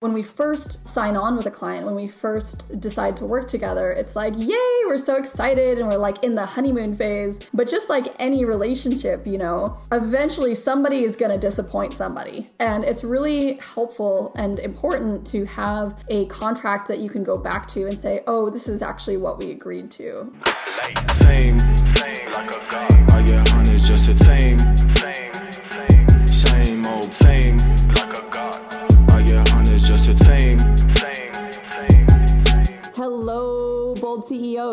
When we first sign on with a client, when we first decide to work together, it's like, yay, we're so excited and we're like in the honeymoon phase. But just like any relationship, you know, eventually somebody is going to disappoint somebody. And it's really helpful and important to have a contract that you can go back to and say, oh, this is actually what we agreed to. Fame, fame, like a just a.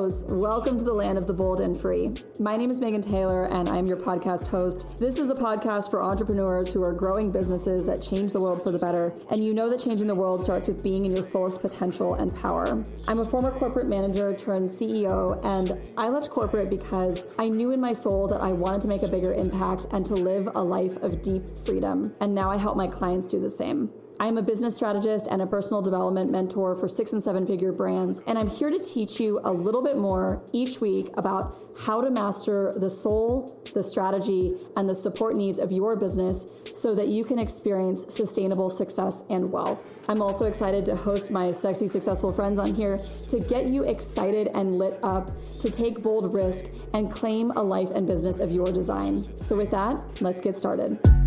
CEOs. Welcome to the land of the bold and free. My name is Megan Taylor, and I'm your podcast host. This is a podcast for entrepreneurs who are growing businesses that change the world for the better. And you know that changing the world starts with being in your fullest potential and power. I'm a former corporate manager turned CEO, and I left corporate because I knew in my soul that I wanted to make a bigger impact and to live a life of deep freedom. And now I help my clients do the same. I'm a business strategist and a personal development mentor for six and seven figure brands, and I'm here to teach you a little bit more each week about how to master the soul, the strategy, and the support needs of your business so that you can experience sustainable success and wealth. I'm also excited to host my sexy, successful friends on here to get you excited and lit up to take bold risk and claim a life and business of your design. So, with that, let's get started.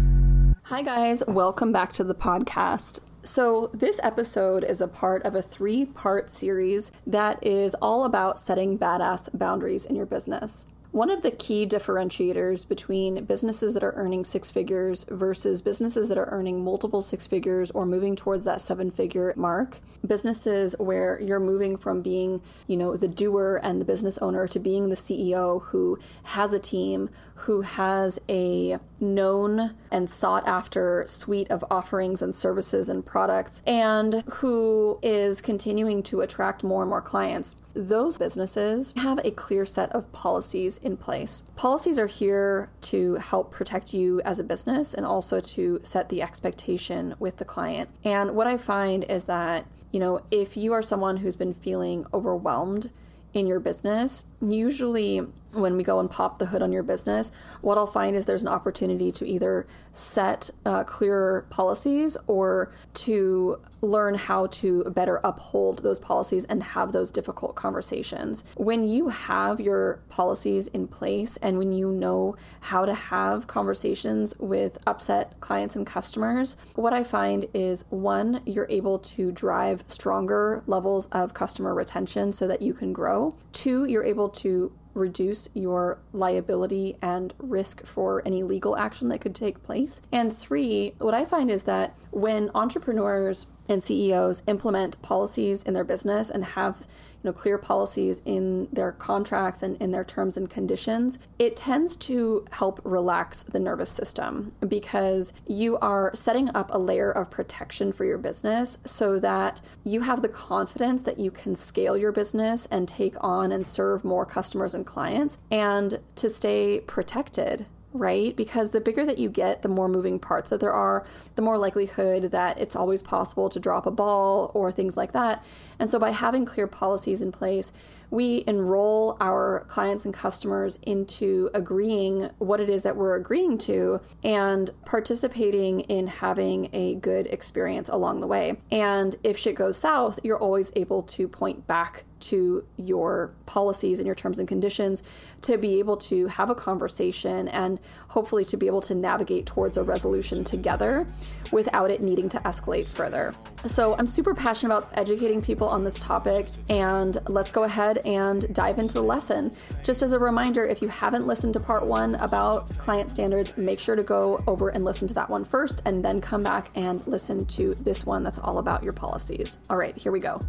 Hi, guys. Welcome back to the podcast. So, this episode is a part of a three part series that is all about setting badass boundaries in your business. One of the key differentiators between businesses that are earning six figures versus businesses that are earning multiple six figures or moving towards that seven figure mark, businesses where you're moving from being, you know, the doer and the business owner to being the CEO who has a team, who has a known and sought after suite of offerings and services and products, and who is continuing to attract more and more clients those businesses have a clear set of policies in place. Policies are here to help protect you as a business and also to set the expectation with the client. And what I find is that, you know, if you are someone who's been feeling overwhelmed in your business, usually when we go and pop the hood on your business, what I'll find is there's an opportunity to either set uh, clearer policies or to learn how to better uphold those policies and have those difficult conversations. When you have your policies in place and when you know how to have conversations with upset clients and customers, what I find is one, you're able to drive stronger levels of customer retention so that you can grow. Two, you're able to reduce your liability and risk for any legal action that could take place. And three, what I find is that when entrepreneurs and CEOs implement policies in their business and have know clear policies in their contracts and in their terms and conditions, it tends to help relax the nervous system because you are setting up a layer of protection for your business so that you have the confidence that you can scale your business and take on and serve more customers and clients and to stay protected right? Because the bigger that you get, the more moving parts that there are, the more likelihood that it's always possible to drop a ball or things like that. And so by having clear policies in place, we enroll our clients and customers into agreeing what it is that we're agreeing to and participating in having a good experience along the way. And if shit goes south, you're always able to point back to your policies and your terms and conditions to be able to have a conversation and hopefully to be able to navigate towards a resolution together without it needing to escalate further. So, I'm super passionate about educating people on this topic, and let's go ahead and dive into the lesson. Just as a reminder, if you haven't listened to part one about client standards, make sure to go over and listen to that one first, and then come back and listen to this one that's all about your policies. All right, here we go.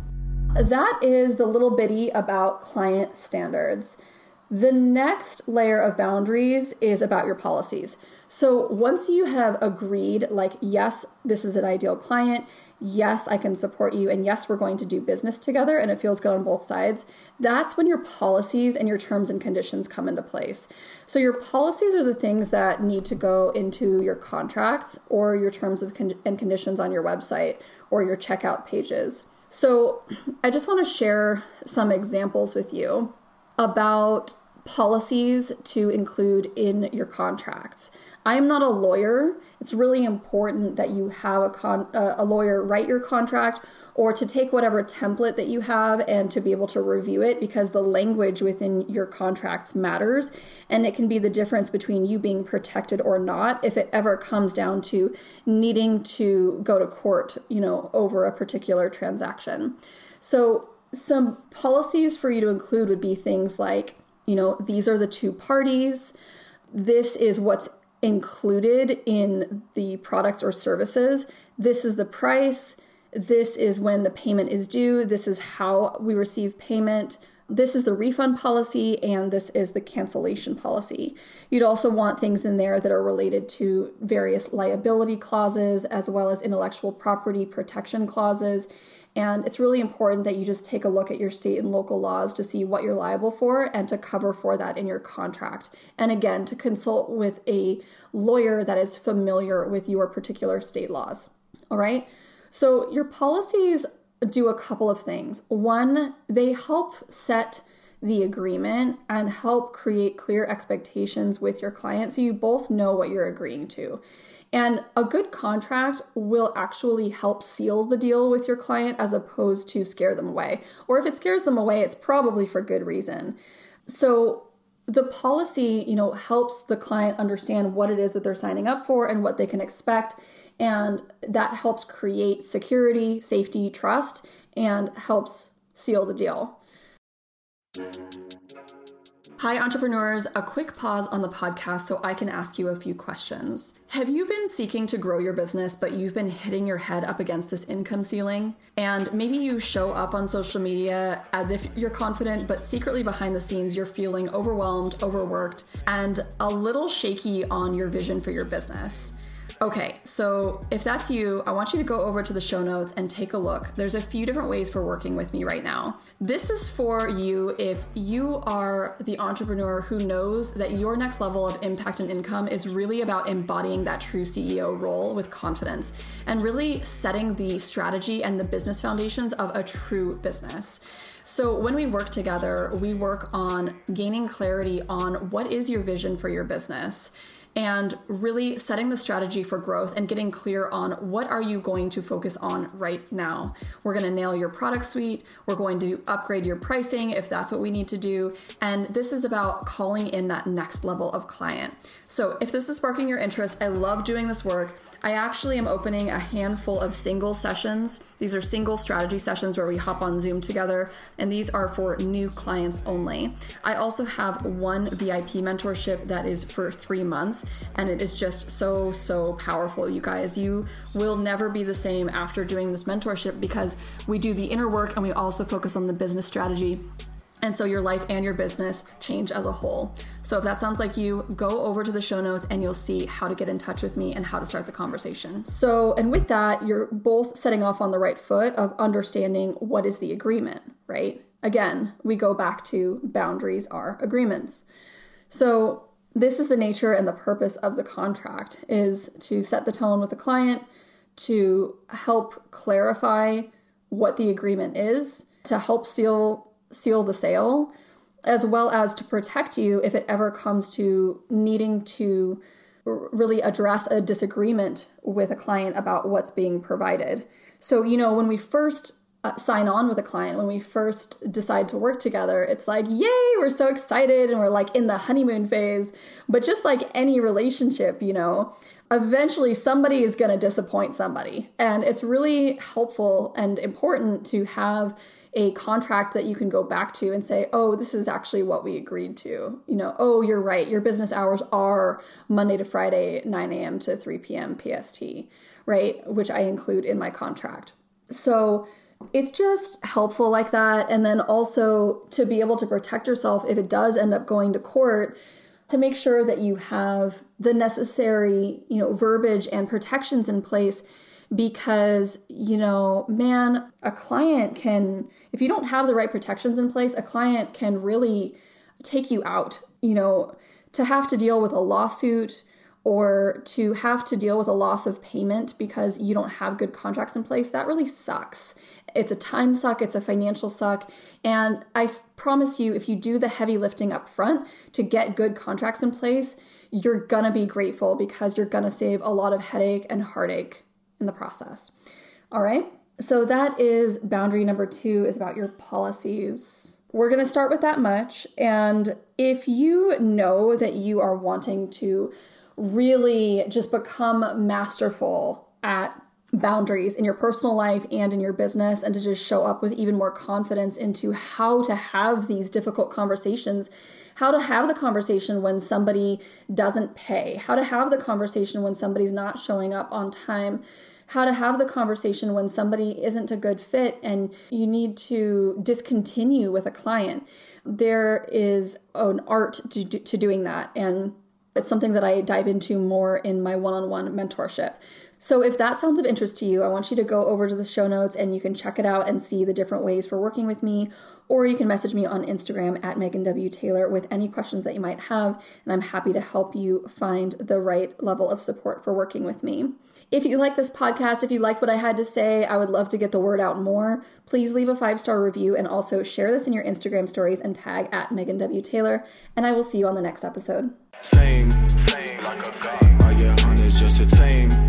That is the little bitty about client standards. The next layer of boundaries is about your policies. So once you have agreed, like, yes, this is an ideal client, yes, I can support you, and yes, we're going to do business together, and it feels good on both sides, that's when your policies and your terms and conditions come into place. So, your policies are the things that need to go into your contracts or your terms of con- and conditions on your website or your checkout pages. So, I just want to share some examples with you about policies to include in your contracts. I'm not a lawyer. It's really important that you have a con- uh, a lawyer write your contract or to take whatever template that you have and to be able to review it because the language within your contracts matters and it can be the difference between you being protected or not if it ever comes down to needing to go to court, you know, over a particular transaction. So some policies for you to include would be things like, you know, these are the two parties. This is what's included in the products or services. This is the price this is when the payment is due, this is how we receive payment. This is the refund policy, and this is the cancellation policy. You'd also want things in there that are related to various liability clauses as well as intellectual property protection clauses. And it's really important that you just take a look at your state and local laws to see what you're liable for and to cover for that in your contract. And again, to consult with a lawyer that is familiar with your particular state laws. All right. So, your policies do a couple of things. One, they help set the agreement and help create clear expectations with your client so you both know what you're agreeing to. And a good contract will actually help seal the deal with your client as opposed to scare them away. Or if it scares them away, it's probably for good reason. So the policy, you know, helps the client understand what it is that they're signing up for and what they can expect and that helps create security, safety, trust, and helps seal the deal. Hi, entrepreneurs. A quick pause on the podcast so I can ask you a few questions. Have you been seeking to grow your business, but you've been hitting your head up against this income ceiling? And maybe you show up on social media as if you're confident, but secretly behind the scenes, you're feeling overwhelmed, overworked, and a little shaky on your vision for your business. Okay, so if that's you, I want you to go over to the show notes and take a look. There's a few different ways for working with me right now. This is for you if you are the entrepreneur who knows that your next level of impact and income is really about embodying that true CEO role with confidence and really setting the strategy and the business foundations of a true business. So, when we work together, we work on gaining clarity on what is your vision for your business and really setting the strategy for growth and getting clear on what are you going to focus on right now. We're going to nail your product suite, we're going to upgrade your pricing if that's what we need to do, and this is about calling in that next level of client. So, if this is sparking your interest, I love doing this work. I actually am opening a handful of single sessions. These are single strategy sessions where we hop on Zoom together, and these are for new clients only. I also have one VIP mentorship that is for three months, and it is just so, so powerful, you guys. You will never be the same after doing this mentorship because we do the inner work and we also focus on the business strategy and so your life and your business change as a whole. So if that sounds like you, go over to the show notes and you'll see how to get in touch with me and how to start the conversation. So, and with that, you're both setting off on the right foot of understanding what is the agreement, right? Again, we go back to boundaries are agreements. So, this is the nature and the purpose of the contract is to set the tone with the client, to help clarify what the agreement is, to help seal seal the sale, as well as to protect you if it ever comes to needing to really address a disagreement with a client about what's being provided. So, you know, when we first uh, sign on with a client, when we first decide to work together, it's like, yay, we're so excited and we're like in the honeymoon phase. But just like any relationship, you know, eventually somebody is going to disappoint somebody. And it's really helpful and important to have a contract that you can go back to and say, oh, this is actually what we agreed to. You know, oh, you're right. Your business hours are Monday to Friday, 9 a.m. to 3 p.m. PST, right? Which I include in my contract. So it's just helpful like that. And then also to be able to protect yourself if it does end up going to court to make sure that you have the necessary, you know, verbiage and protections in place because, you know, man, a client can, if you don't have the right protections in place, a client can really take you out, you know, to have to deal with a lawsuit or to have to deal with a loss of payment because you don't have good contracts in place, that really sucks. It's a time suck, it's a financial suck. And I promise you, if you do the heavy lifting up front to get good contracts in place, you're gonna be grateful because you're gonna save a lot of headache and heartache in the process. All right. So that is boundary number two is about your policies. We're to start with that much. And if you know that you are wanting to really just become masterful at boundaries in your personal life and in your business and to just show up with even more confidence into how to have these difficult conversations how to have the conversation when somebody doesn't pay how to have the conversation when somebody's not showing up on time how to have the conversation when somebody isn't a good fit and you need to discontinue with a client. There is an art to, to doing that and it's something that i dive into more in my one-on-one mentorship so, if that sounds of interest to you, I want you to go over to the show notes and you can check it out and see the different ways for working with me. Or you can message me on Instagram at Megan W. Taylor with any questions that you might have, and I'm happy to help you find the right level of support for working with me. If you like this podcast, if you like what I had to say, I would love to get the word out more. Please leave a five star review and also share this in your Instagram stories and tag at Megan W. Taylor. And I will see you on the next episode. Fame, fame like a god. Oh, Honest just fame?